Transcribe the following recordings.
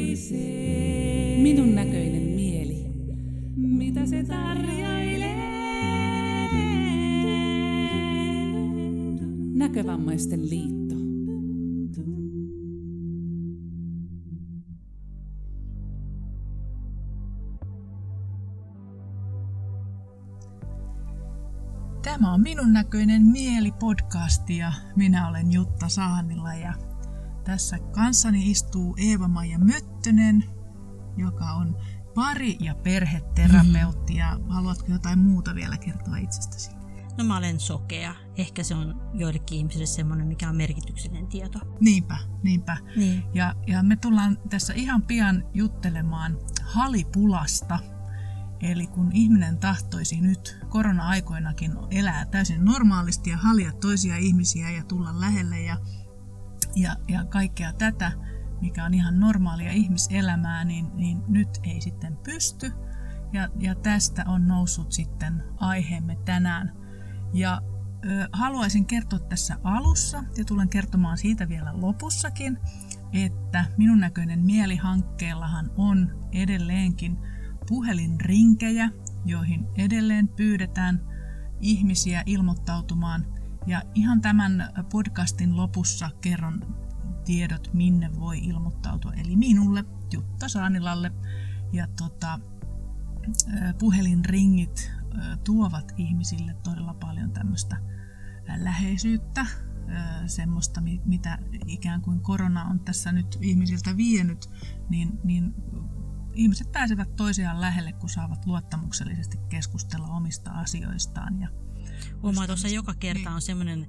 kolisee. Minun näköinen mieli. Mitä se tarjoilee? Näkövammaisten liitto. Tämä on Minun näköinen mieli podcast ja minä olen Jutta Saanilla ja tässä kanssani istuu Eeva-Maija Möttönen, joka on pari- ja perheterapeutti ja haluatko jotain muuta vielä kertoa itsestäsi? No mä olen sokea. Ehkä se on joillekin ihmisille semmoinen, mikä on merkityksellinen tieto. Niinpä, niinpä. Niin. Ja, ja me tullaan tässä ihan pian juttelemaan halipulasta. Eli kun ihminen tahtoisi nyt korona-aikoinakin elää täysin normaalisti ja halia toisia ihmisiä ja tulla lähelle ja, ja, ja kaikkea tätä, mikä on ihan normaalia ihmiselämää, niin, niin nyt ei sitten pysty. Ja, ja tästä on noussut sitten aiheemme tänään. Ja ö, haluaisin kertoa tässä alussa, ja tulen kertomaan siitä vielä lopussakin, että minun näköinen mielihankkeellahan on edelleenkin puhelinrinkejä, joihin edelleen pyydetään ihmisiä ilmoittautumaan. Ja ihan tämän podcastin lopussa kerron tiedot, minne voi ilmoittautua. Eli minulle, Jutta Saanilalle. Ja tota, puhelinringit tuovat ihmisille todella paljon tämmöistä läheisyyttä, semmoista, mitä ikään kuin korona on tässä nyt ihmisiltä vienyt, niin, niin ihmiset pääsevät toisiaan lähelle, kun saavat luottamuksellisesti keskustella omista asioistaan. Ja Huomaa tuossa joka kerta niin. on semmoinen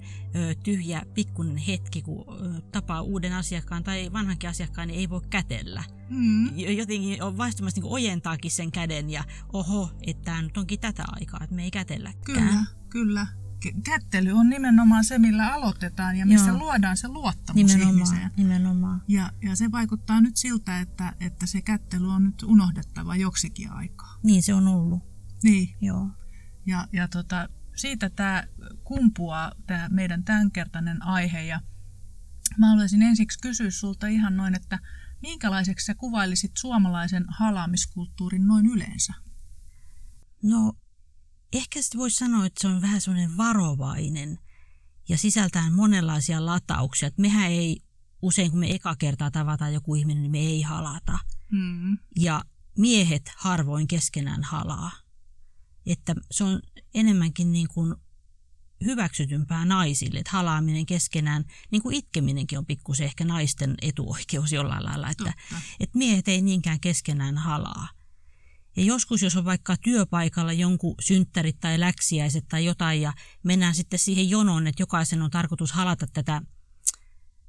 tyhjä pikkunen hetki, kun ö, tapaa uuden asiakkaan tai vanhankin asiakkaan, niin ei voi kätellä. Mm. Jotenkin on vaistumassa niin ojentaakin sen käden ja oho, että tämä nyt onkin tätä aikaa, että me ei kätelläkään. Kyllä, kyllä. Kättely on nimenomaan se, millä aloitetaan ja missä Joo. luodaan se luottamus nimenomaan, ihmiseen. Nimenomaan. Ja, ja se vaikuttaa nyt siltä, että, että se kättely on nyt unohdettava joksikin aikaa. Niin se on ollut. Niin. Joo. Ja, ja tota, siitä tämä kumpuaa, tämä meidän tämänkertainen aihe. Ja mä haluaisin ensiksi kysyä sulta ihan noin, että minkälaiseksi sä kuvailisit suomalaisen halaamiskulttuurin noin yleensä? No, ehkä sitten voisi sanoa, että se on vähän semmoinen varovainen ja sisältää monenlaisia latauksia. Että mehän ei usein, kun me eka kertaa tavataan joku ihminen, niin me ei halata. Mm. Ja miehet harvoin keskenään halaa. Että se on enemmänkin niin kuin hyväksytympää naisille, että halaaminen keskenään, niin kuin itkeminenkin on pikkusen ehkä naisten etuoikeus jollain lailla, että, että miehet ei niinkään keskenään halaa. Ja joskus, jos on vaikka työpaikalla jonkun synttärit tai läksiäiset tai jotain ja mennään sitten siihen jonoon, että jokaisen on tarkoitus halata tätä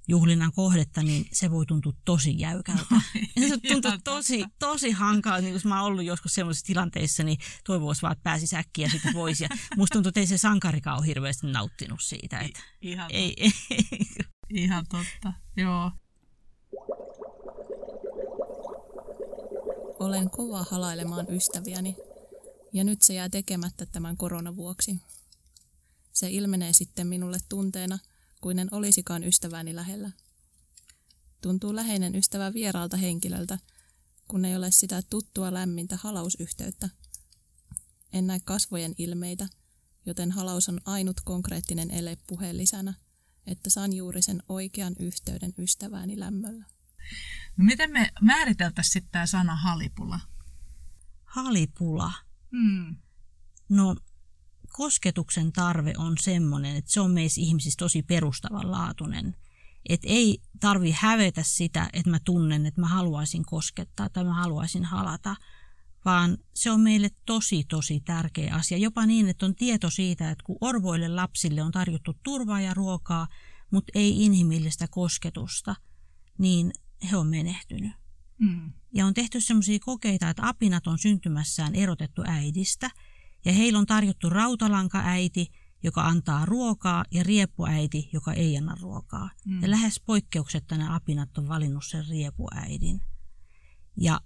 juhlinnan kohdetta, niin se voi tuntua tosi jäykältä. se tuntuu tosi, tosi hankalta, niin jos mä oon ollut joskus sellaisissa tilanteissa, niin toivoisi vaan, että pääsisi äkkiä sitten pois. Ja musta tuntuu, että ei se sankarikaan ole hirveästi nauttinut siitä. Että Ihan ei, ei, ei. Ihan totta, joo. Olen kova halailemaan ystäviäni, ja nyt se jää tekemättä tämän koronavuoksi. Se ilmenee sitten minulle tunteena – kuin en olisikaan ystäväni lähellä. Tuntuu läheinen ystävä vieraalta henkilöltä, kun ei ole sitä tuttua lämmintä halausyhteyttä. En näe kasvojen ilmeitä, joten halaus on ainut konkreettinen ele puheen lisänä, että saan juuri sen oikean yhteyden ystävääni lämmöllä. No miten me määriteltäisiin sitten tämä sana halipula? Halipula? Hmm. No kosketuksen tarve on semmoinen, että se on meissä ihmisissä tosi perustavanlaatuinen. Että ei tarvi hävetä sitä, että mä tunnen, että mä haluaisin koskettaa tai mä haluaisin halata, vaan se on meille tosi, tosi tärkeä asia. Jopa niin, että on tieto siitä, että kun orvoille lapsille on tarjottu turvaa ja ruokaa, mutta ei inhimillistä kosketusta, niin he on menehtynyt. Mm. Ja on tehty sellaisia kokeita, että apinat on syntymässään erotettu äidistä – ja heillä on tarjottu rautalankaäiti, joka antaa ruokaa, ja riepuäiti, joka ei anna ruokaa. Mm. Ja lähes poikkeuksetta nämä apinat on valinnut sen riepuäidin. Ja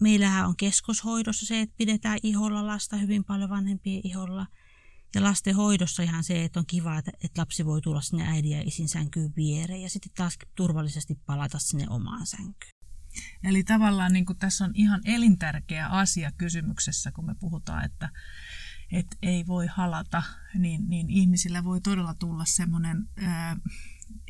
meillähän on keskoshoidossa se, että pidetään iholla lasta hyvin paljon vanhempien iholla. Ja lasten hoidossa ihan se, että on kiva, että, että lapsi voi tulla sinne äidin ja isin sänkyyn viereen ja sitten taas turvallisesti palata sinne omaan sänkyyn. Eli tavallaan niin kuin tässä on ihan elintärkeä asia kysymyksessä, kun me puhutaan, että, että ei voi halata, niin, niin ihmisillä voi todella tulla semmoinen ää,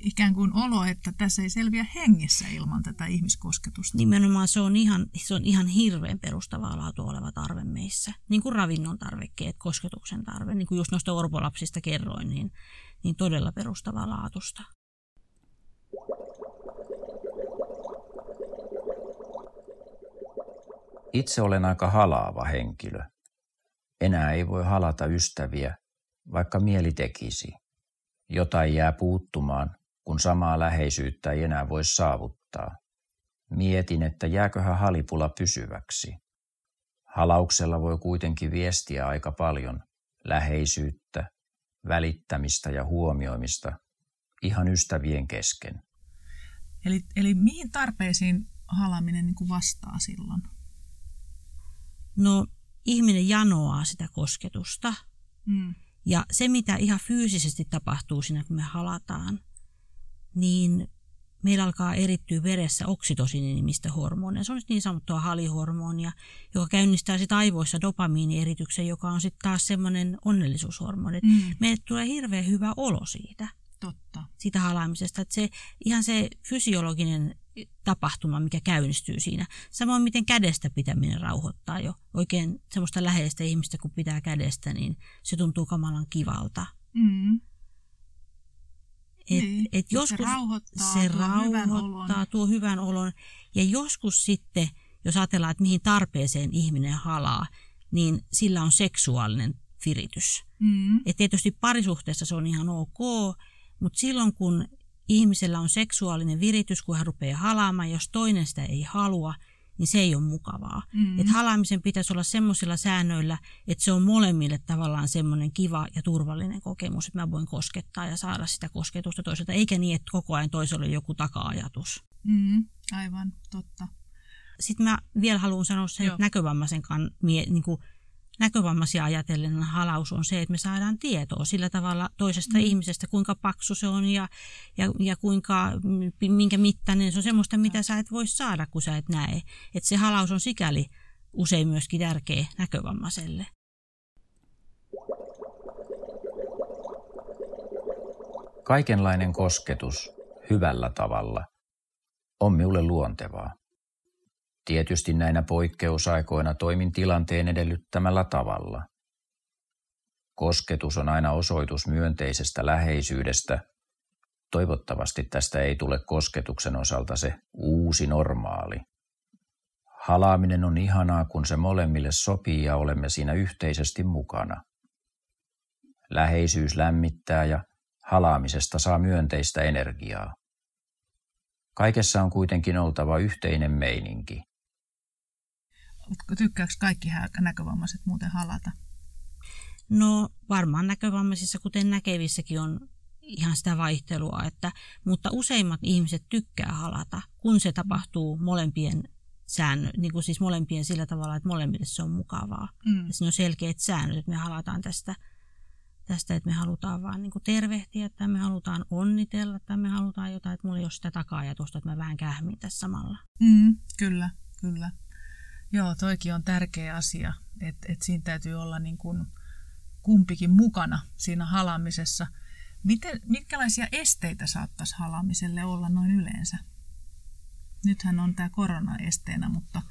ikään kuin olo, että tässä ei selviä hengissä ilman tätä ihmiskosketusta. Nimenomaan se on ihan, se on ihan hirveän perustavaa laatu oleva tarve meissä. Niin kuin ravinnon tarvikkeet, kosketuksen tarve, niin kuin just noista orpolapsista kerroin, niin, niin todella perustavaa laatusta. Itse olen aika halaava henkilö. Enää ei voi halata ystäviä, vaikka mieli tekisi. Jotain jää puuttumaan, kun samaa läheisyyttä ei enää voi saavuttaa. Mietin, että jääköhän halipula pysyväksi. Halauksella voi kuitenkin viestiä aika paljon läheisyyttä, välittämistä ja huomioimista ihan ystävien kesken. Eli, eli mihin tarpeisiin halaminen niin vastaa silloin? No ihminen janoaa sitä kosketusta. Mm. Ja se, mitä ihan fyysisesti tapahtuu siinä, kun me halataan, niin meillä alkaa erittyä veressä oksitosiini-nimistä hormonia. Se on niin sanottua halihormonia, joka käynnistää sitten aivoissa dopamiinierityksen, joka on sitten taas semmoinen onnellisuushormoni. Mm. Meille tulee hirveän hyvä olo siitä. Totta. Siitä halaamisesta. Että se, ihan se fysiologinen tapahtuma, mikä käynnistyy siinä. Samoin miten kädestä pitäminen rauhoittaa jo. Oikein semmoista läheistä ihmistä, kun pitää kädestä, niin se tuntuu kamalan kivalta. Mm. Et, niin, et joskus se rauhoittaa, se tuo, rauhoittaa hyvän olon. tuo hyvän olon. Ja joskus sitten, jos ajatellaan, että mihin tarpeeseen ihminen halaa, niin sillä on seksuaalinen viritys. Mm. Et tietysti parisuhteessa se on ihan ok, mutta silloin kun ihmisellä on seksuaalinen viritys, kun hän rupeaa halaamaan, jos toinen sitä ei halua, niin se ei ole mukavaa. Mm-hmm. Et halaamisen pitäisi olla semmoisilla säännöillä, että se on molemmille tavallaan semmoinen kiva ja turvallinen kokemus, että mä voin koskettaa ja saada sitä kosketusta toiselta, eikä niin, että koko ajan toisella on joku taka-ajatus. Mm-hmm. Aivan, totta. Sitten mä vielä haluan sanoa sen, Joo. että näkövammaisen kan, mie, niin kuin näkövammaisia ajatellen halaus on se, että me saadaan tietoa sillä tavalla toisesta mm. ihmisestä, kuinka paksu se on ja, ja, ja kuinka, minkä mittainen se on semmoista, mitä sä et voi saada, kun sä et näe. Että se halaus on sikäli usein myöskin tärkeä näkövammaiselle. Kaikenlainen kosketus hyvällä tavalla on minulle luontevaa. Tietysti näinä poikkeusaikoina toimin tilanteen edellyttämällä tavalla. Kosketus on aina osoitus myönteisestä läheisyydestä. Toivottavasti tästä ei tule kosketuksen osalta se uusi normaali. Halaaminen on ihanaa, kun se molemmille sopii ja olemme siinä yhteisesti mukana. Läheisyys lämmittää ja halaamisesta saa myönteistä energiaa. Kaikessa on kuitenkin oltava yhteinen meininki. Tykkääkö kaikki näkövammaiset muuten halata? No varmaan näkövammaisissa, kuten näkevissäkin on ihan sitä vaihtelua, että, mutta useimmat ihmiset tykkää halata, kun se tapahtuu molempien säännö, niin kuin siis molempien sillä tavalla, että molemmille se on mukavaa. Mm. Ja siinä on selkeät säännöt, että me halataan tästä, tästä että me halutaan vaan niin kuin tervehtiä, että me halutaan onnitella, että me halutaan jotain, että mulla ei ole sitä taka-ajatusta, että mä vähän kähmin tässä samalla. Mm, kyllä, kyllä. Joo, toikin on tärkeä asia, että et siinä täytyy olla niin kuin kumpikin mukana siinä halamisessa. Miten, mitkälaisia esteitä saattaisi halamiselle olla noin yleensä? Nythän on tämä korona esteenä, mutta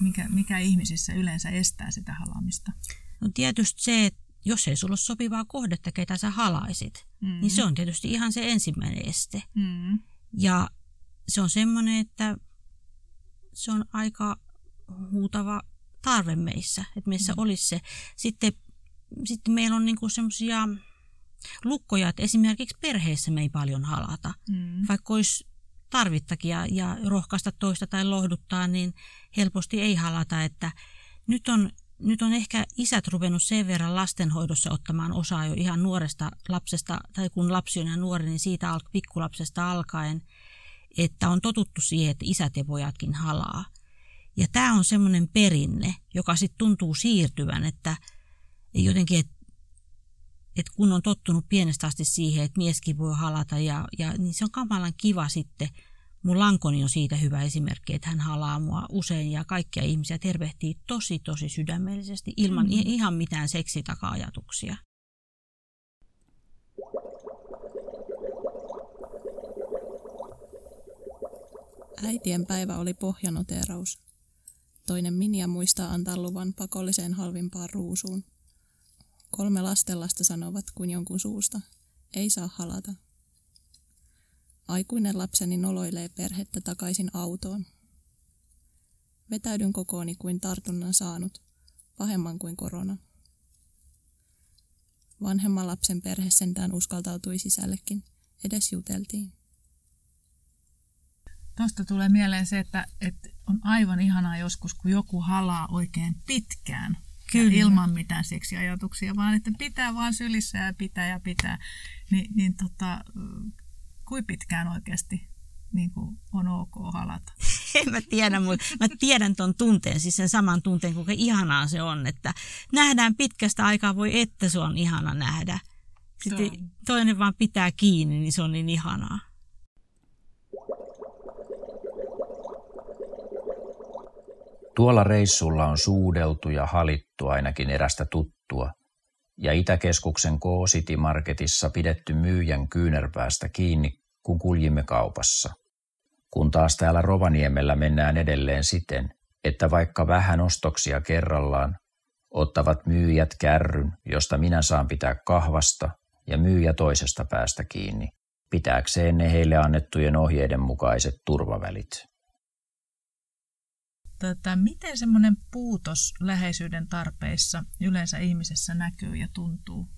mikä, mikä ihmisissä yleensä estää sitä halamista? No tietysti se, että jos ei sulla ole sopivaa kohdetta, ketä sä halaisit, mm. niin se on tietysti ihan se ensimmäinen este. Mm. Ja se on semmoinen, että se on aika huutava tarve meissä, että meissä mm. olisi se. Sitten, sitten meillä on niinku semmoisia lukkoja, että esimerkiksi perheessä me ei paljon halata, mm. vaikka olisi tarvittakin ja, ja rohkaista toista tai lohduttaa, niin helposti ei halata, että nyt on, nyt on ehkä isät ruvennut sen verran lastenhoidossa ottamaan osaa jo ihan nuoresta lapsesta, tai kun lapsi on ja nuori, niin siitä al- pikkulapsesta alkaen, että on totuttu siihen, että isät ja pojatkin halaa. Ja tämä on semmoinen perinne, joka sitten tuntuu siirtyvän, että jotenkin, että et kun on tottunut pienestä asti siihen, että mieskin voi halata, ja, ja, niin se on kamalan kiva sitten Mun lankoni on siitä hyvä esimerkki, että hän halaa mua usein ja kaikkia ihmisiä tervehtii tosi tosi sydämellisesti ilman mm. ihan mitään seksitaka-ajatuksia. Äitien päivä oli pohjanoteeraus. Toinen Minja muistaa antaa luvan pakolliseen halvimpaan ruusuun. Kolme lastenlasta sanovat kuin jonkun suusta. Ei saa halata. Aikuinen lapseni noloilee perhettä takaisin autoon. Vetäydyn kokooni kuin tartunnan saanut, pahemman kuin korona. Vanhemman lapsen perhe sentään uskaltautui sisällekin. Edes juteltiin. Tuosta tulee mieleen se, että, että on aivan ihanaa joskus, kun joku halaa oikein pitkään. Kyllä. ilman mitään seksiajatuksia, vaan että pitää vaan sylissä ja pitää ja pitää. Ni, niin tota, kuin pitkään oikeasti niin kuin on ok halata? En mä tiedä, mutta mä tiedän ton tunteen, siis sen saman tunteen, kuinka ihanaa se on, että nähdään pitkästä aikaa, voi että se on ihana nähdä. Sitten toinen vaan pitää kiinni, niin se on niin ihanaa. Tuolla reissulla on suudeltu ja halittu ainakin erästä tuttua, ja Itäkeskuksen K-City Marketissa pidetty myyjän kyynärpäästä kiinni, kun kuljimme kaupassa. Kun taas täällä Rovaniemellä mennään edelleen siten, että vaikka vähän ostoksia kerrallaan, ottavat myyjät kärryn, josta minä saan pitää kahvasta ja myyjä toisesta päästä kiinni, pitääkseen ne heille annettujen ohjeiden mukaiset turvavälit. Tota, miten semmoinen puutos läheisyyden tarpeissa yleensä ihmisessä näkyy ja tuntuu?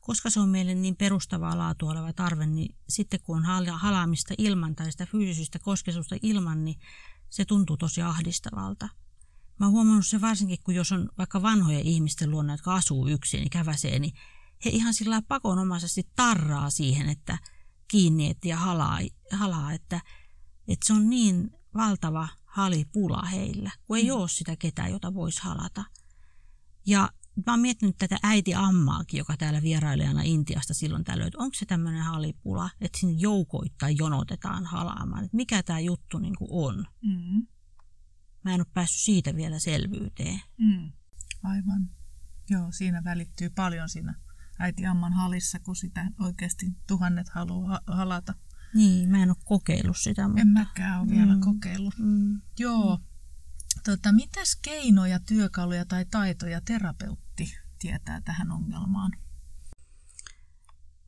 Koska se on meille niin perustavaa laatua oleva tarve, niin sitten kun on halaamista ilman tai sitä fyysistä kosketusta ilman, niin se tuntuu tosi ahdistavalta. Mä oon huomannut se varsinkin, kun jos on vaikka vanhoja ihmisten luona, jotka asuu yksin, niin käväsee, niin he ihan sillä pakonomaisesti tarraa siihen, että kiinni et ja halaa, halaa että, että se on niin valtava halipula heillä, kun ei mm. ole sitä ketään, jota voisi halata. Ja mä oon miettinyt tätä äiti Ammaakin, joka täällä vierailijana Intiasta silloin tällöin, että onko se tämmöinen halipula, että sinne joukoittain jonotetaan halaamaan, että mikä tämä juttu niin kuin on. Mm. Mä en ole päässyt siitä vielä selvyyteen. Mm. Aivan. Joo, siinä välittyy paljon siinä äiti Amman halissa, kun sitä oikeasti tuhannet haluaa halata. Niin, mä en ole kokeillut sitä. Mutta... En mäkään ole mm. vielä kokeillut. Mm. Joo. Tota, mitäs keinoja, työkaluja tai taitoja terapeutti tietää tähän ongelmaan?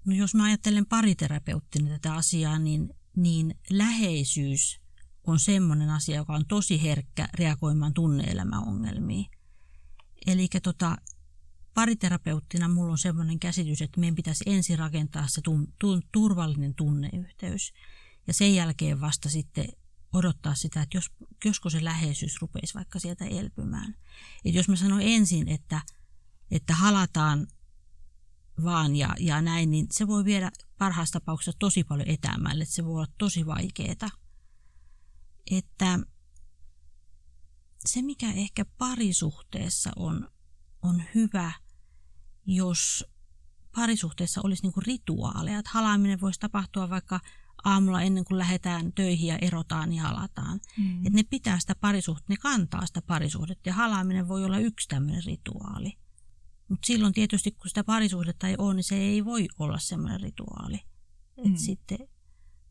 No jos mä ajattelen pariterapeuttina tätä asiaa, niin, niin läheisyys on semmoinen asia, joka on tosi herkkä reagoimaan tunneelämäongelmiin. Eli tota, pariterapeuttina mulla on sellainen käsitys, että meidän pitäisi ensin rakentaa se tun, tun, turvallinen tunneyhteys ja sen jälkeen vasta sitten odottaa sitä, että jos, josko se läheisyys rupeisi vaikka sieltä elpymään. Et jos mä sanon ensin, että, että halataan vaan ja, ja näin, niin se voi viedä parhaassa tapauksessa tosi paljon etäämälle, että se voi olla tosi vaikeaa. Että se, mikä ehkä parisuhteessa on, on hyvä – jos parisuhteessa olisi niin kuin rituaaleja, että halaaminen voisi tapahtua vaikka aamulla ennen kuin lähdetään töihin ja erotaan, niin halataan. Mm. Että ne pitää sitä parisuhdetta, ne kantaa sitä parisuhdetta ja halaaminen voi olla yksi tämmöinen rituaali. Mutta silloin tietysti, kun sitä parisuhdetta ei ole, niin se ei voi olla semmoinen rituaali. Mm. Et sitten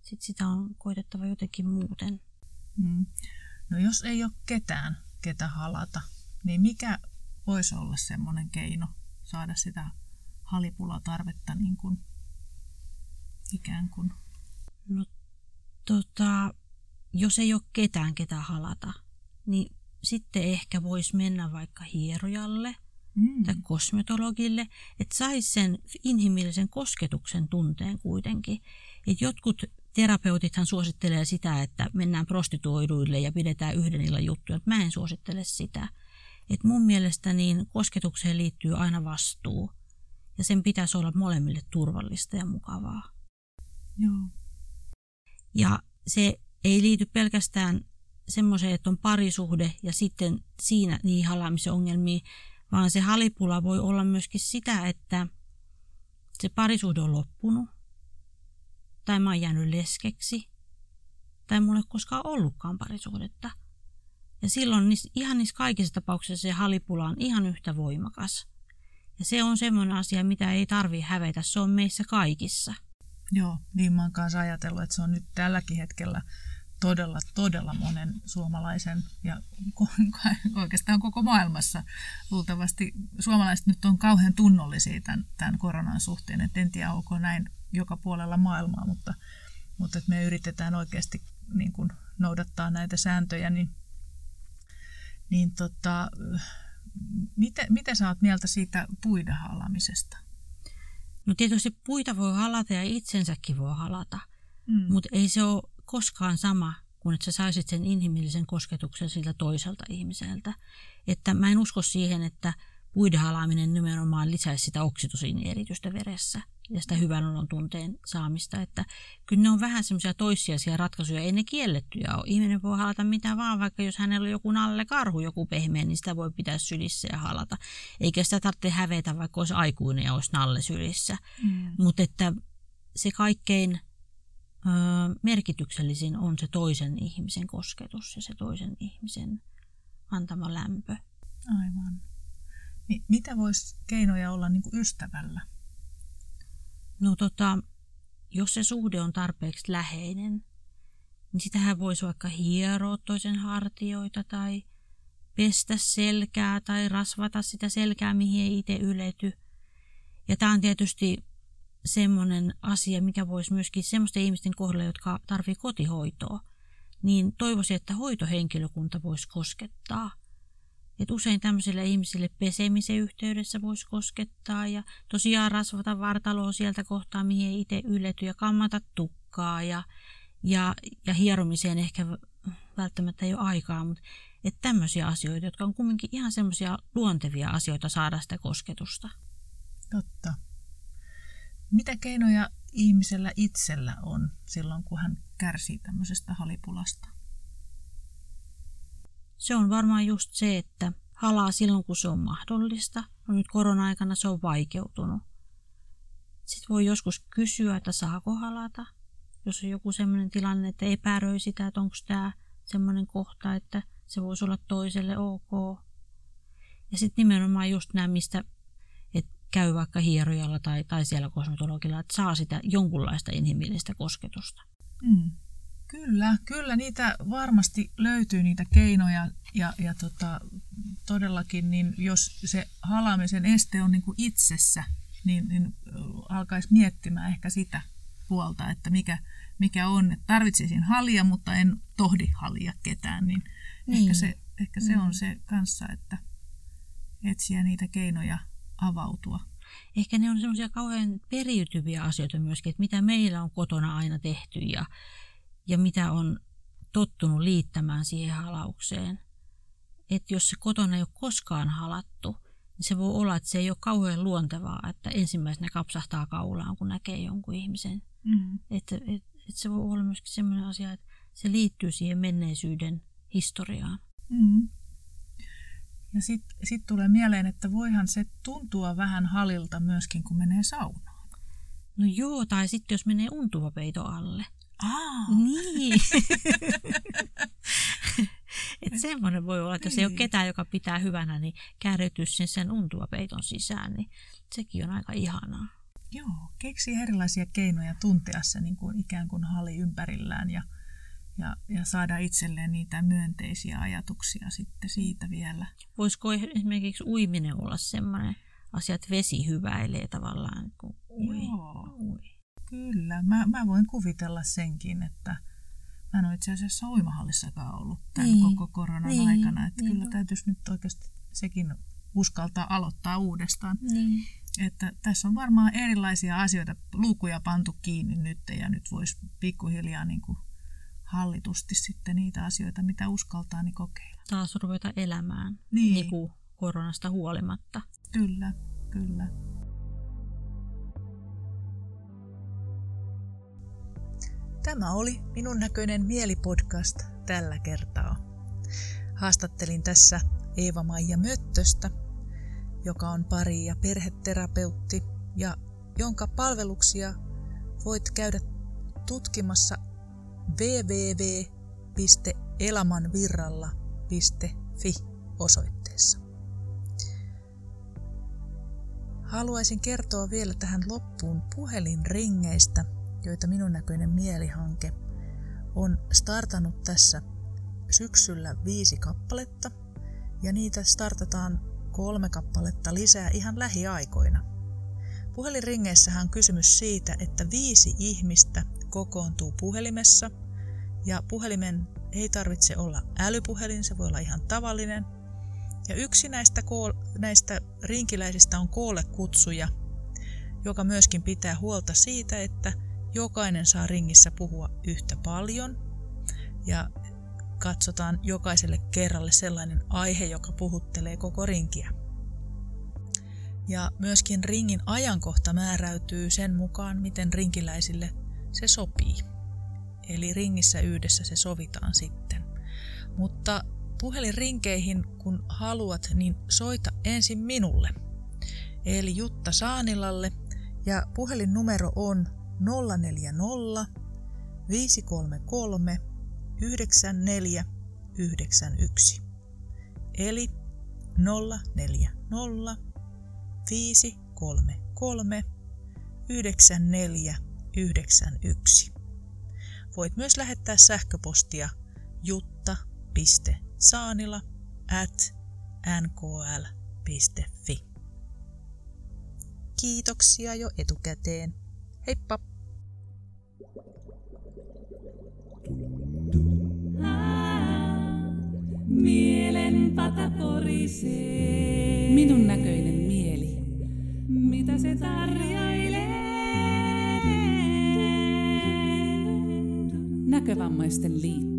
sit sitä on koitettava jotenkin muuten. Mm. No jos ei ole ketään, ketä halata, niin mikä voisi olla semmoinen keino, saada sitä halipulatarvetta niin kuin ikään kuin? No tota, jos ei ole ketään ketä halata, niin sitten ehkä voisi mennä vaikka hierojalle mm. tai kosmetologille, että saisi sen inhimillisen kosketuksen tunteen kuitenkin. Et jotkut terapeutithan suosittelee sitä, että mennään prostituoiduille ja pidetään yhden illan juttuja. Mä en suosittele sitä. Et mun mielestä niin kosketukseen liittyy aina vastuu ja sen pitäisi olla molemmille turvallista ja mukavaa. Joo. Ja se ei liity pelkästään semmoiseen, että on parisuhde ja sitten siinä niin halaamisen ongelmiin, vaan se halipula voi olla myöskin sitä, että se parisuhde on loppunut tai mä oon jäänyt leskeksi tai mulla ei koskaan ollutkaan parisuhdetta. Ja silloin niissä, ihan niissä kaikissa tapauksissa se halipula on ihan yhtä voimakas. Ja se on semmoinen asia, mitä ei tarvi hävetä, se on meissä kaikissa. Joo, niin mä oon kanssa ajatellut, että se on nyt tälläkin hetkellä todella, todella monen suomalaisen ja oikeastaan koko maailmassa luultavasti suomalaiset nyt on kauhean tunnollisia tämän, tämän koronan suhteen. Et en tiedä, onko näin joka puolella maailmaa, mutta, mutta me yritetään oikeasti niin kuin noudattaa näitä sääntöjä, niin, niin tota, mitä, mitä sä oot mieltä siitä puiden halamisesta? No tietysti puita voi halata ja itsensäkin voi halata, mm. mutta ei se ole koskaan sama kuin että sä saisit sen inhimillisen kosketuksen siltä toiselta ihmiseltä. Että mä en usko siihen, että puiden halaaminen nimenomaan lisäisi sitä oksitosiinieritystä veressä ja sitä hyvän olon tunteen saamista. Että kyllä ne on vähän semmoisia toissijaisia ratkaisuja, ei ne kiellettyjä ole. Ihminen voi halata mitä vaan, vaikka jos hänellä on joku nalle karhu, joku pehmeä, niin sitä voi pitää sylissä ja halata. Eikä sitä tarvitse hävetä, vaikka olisi aikuinen ja olisi nalle sylissä. Mm. Mutta että se kaikkein ö, merkityksellisin on se toisen ihmisen kosketus ja se toisen ihmisen antama lämpö. Aivan. Mitä voisi keinoja olla niin kuin ystävällä? No tota, jos se suhde on tarpeeksi läheinen, niin sitähän voisi vaikka hieroa toisen hartioita tai pestä selkää tai rasvata sitä selkää, mihin ei itse ylety. Ja tämä on tietysti semmoinen asia, mikä voisi myöskin semmoisten ihmisten kohdalla, jotka tarvitsevat kotihoitoa, niin toivoisin, että hoitohenkilökunta voisi koskettaa – et usein tämmöisille ihmisille pesemisen yhteydessä voisi koskettaa ja tosiaan rasvata vartaloa sieltä kohtaa, mihin ei itse ylety ja kammata tukkaa ja, ja, ja hieromiseen ehkä välttämättä ei ole aikaa, mutta että tämmöisiä asioita, jotka on kumminkin ihan semmoisia luontevia asioita saada sitä kosketusta. Totta. Mitä keinoja ihmisellä itsellä on silloin, kun hän kärsii tämmöisestä halipulasta? Se on varmaan just se, että halaa silloin, kun se on mahdollista. No nyt korona-aikana se on vaikeutunut. Sitten voi joskus kysyä, että saako halata. Jos on joku sellainen tilanne, että epäröi sitä, että onko tämä sellainen kohta, että se voisi olla toiselle ok. Ja sitten nimenomaan just nämä, mistä että käy vaikka hierojalla tai, tai siellä kosmetologilla, että saa sitä jonkunlaista inhimillistä kosketusta. Mm. Kyllä, kyllä niitä varmasti löytyy niitä keinoja ja, ja tota, todellakin, niin jos se halaamisen este on niin kuin itsessä, niin, niin alkaisi miettimään ehkä sitä puolta, että mikä, mikä on, että tarvitsisin halia, mutta en tohdi halia ketään, niin, niin. ehkä, se, ehkä se on mm. se kanssa, että etsiä niitä keinoja avautua. Ehkä ne on semmoisia kauhean periytyviä asioita myöskin, että mitä meillä on kotona aina tehty ja, ja mitä on tottunut liittämään siihen halaukseen. Että jos se kotona ei ole koskaan halattu, niin se voi olla, että se ei ole kauhean luontevaa, että ensimmäisenä kapsahtaa kaulaan, kun näkee jonkun ihmisen. Mm. Että et, et se voi olla myöskin sellainen asia, että se liittyy siihen menneisyyden historiaan. Mm. Ja sitten sit tulee mieleen, että voihan se tuntua vähän halilta myöskin, kun menee saunaan. No joo, tai sitten jos menee untuva peito alle. Ah. Niin. Et semmoinen voi olla, että jos ei ole niin. ketään, joka pitää hyvänä, niin kääriytyisi sen, sen untua peiton sisään, niin sekin on aika ihanaa. Joo, keksi erilaisia keinoja tuntea se niin kuin ikään kuin hali ympärillään ja, ja, ja saada itselleen niitä myönteisiä ajatuksia sitten siitä vielä. Voisiko esimerkiksi uiminen olla semmoinen asia, että vesi hyväilee tavallaan, kun ui, Joo. ui. Kyllä, mä, mä voin kuvitella senkin, että mä en ole itse asiassa uimahallissakaan ollut tämän niin. koko koronan niin. aikana. Että niin. kyllä täytyisi nyt oikeasti sekin uskaltaa aloittaa uudestaan. Niin. Että tässä on varmaan erilaisia asioita, lukuja pantu kiinni nyt ja nyt voisi pikkuhiljaa niin kuin hallitusti sitten niitä asioita, mitä uskaltaa, niin kokeilla. Taas ruveta elämään niin. Niin kuin koronasta huolimatta. Kyllä, kyllä. Tämä oli Minun näköinen mielipodcast tällä kertaa. Haastattelin tässä Eeva-Maija Möttöstä, joka on pari- ja perheterapeutti ja jonka palveluksia voit käydä tutkimassa www.elamanvirralla.fi osoitteessa. Haluaisin kertoa vielä tähän loppuun puhelinringeistä, joita minun näköinen mielihanke on startannut tässä syksyllä viisi kappaletta ja niitä startataan kolme kappaletta lisää ihan lähiaikoina. Puhelinringeissähän on kysymys siitä, että viisi ihmistä kokoontuu puhelimessa ja puhelimen ei tarvitse olla älypuhelin, se voi olla ihan tavallinen. Ja yksi näistä, näistä rinkiläisistä on koolle kutsuja, joka myöskin pitää huolta siitä, että jokainen saa ringissä puhua yhtä paljon ja katsotaan jokaiselle kerralle sellainen aihe, joka puhuttelee koko rinkiä. Ja myöskin ringin ajankohta määräytyy sen mukaan, miten rinkiläisille se sopii. Eli ringissä yhdessä se sovitaan sitten. Mutta puhelinrinkeihin, kun haluat, niin soita ensin minulle. Eli Jutta Saanilalle ja puhelinnumero on 040 533 9491. Eli 040 533 9491. Voit myös lähettää sähköpostia jutta.saanila at nkl.fi. Kiitoksia jo etukäteen. Heippa! Mielen pata porisee. Minun näköinen mieli. Mitä se tarjoilee? Näkövammaisten liitto.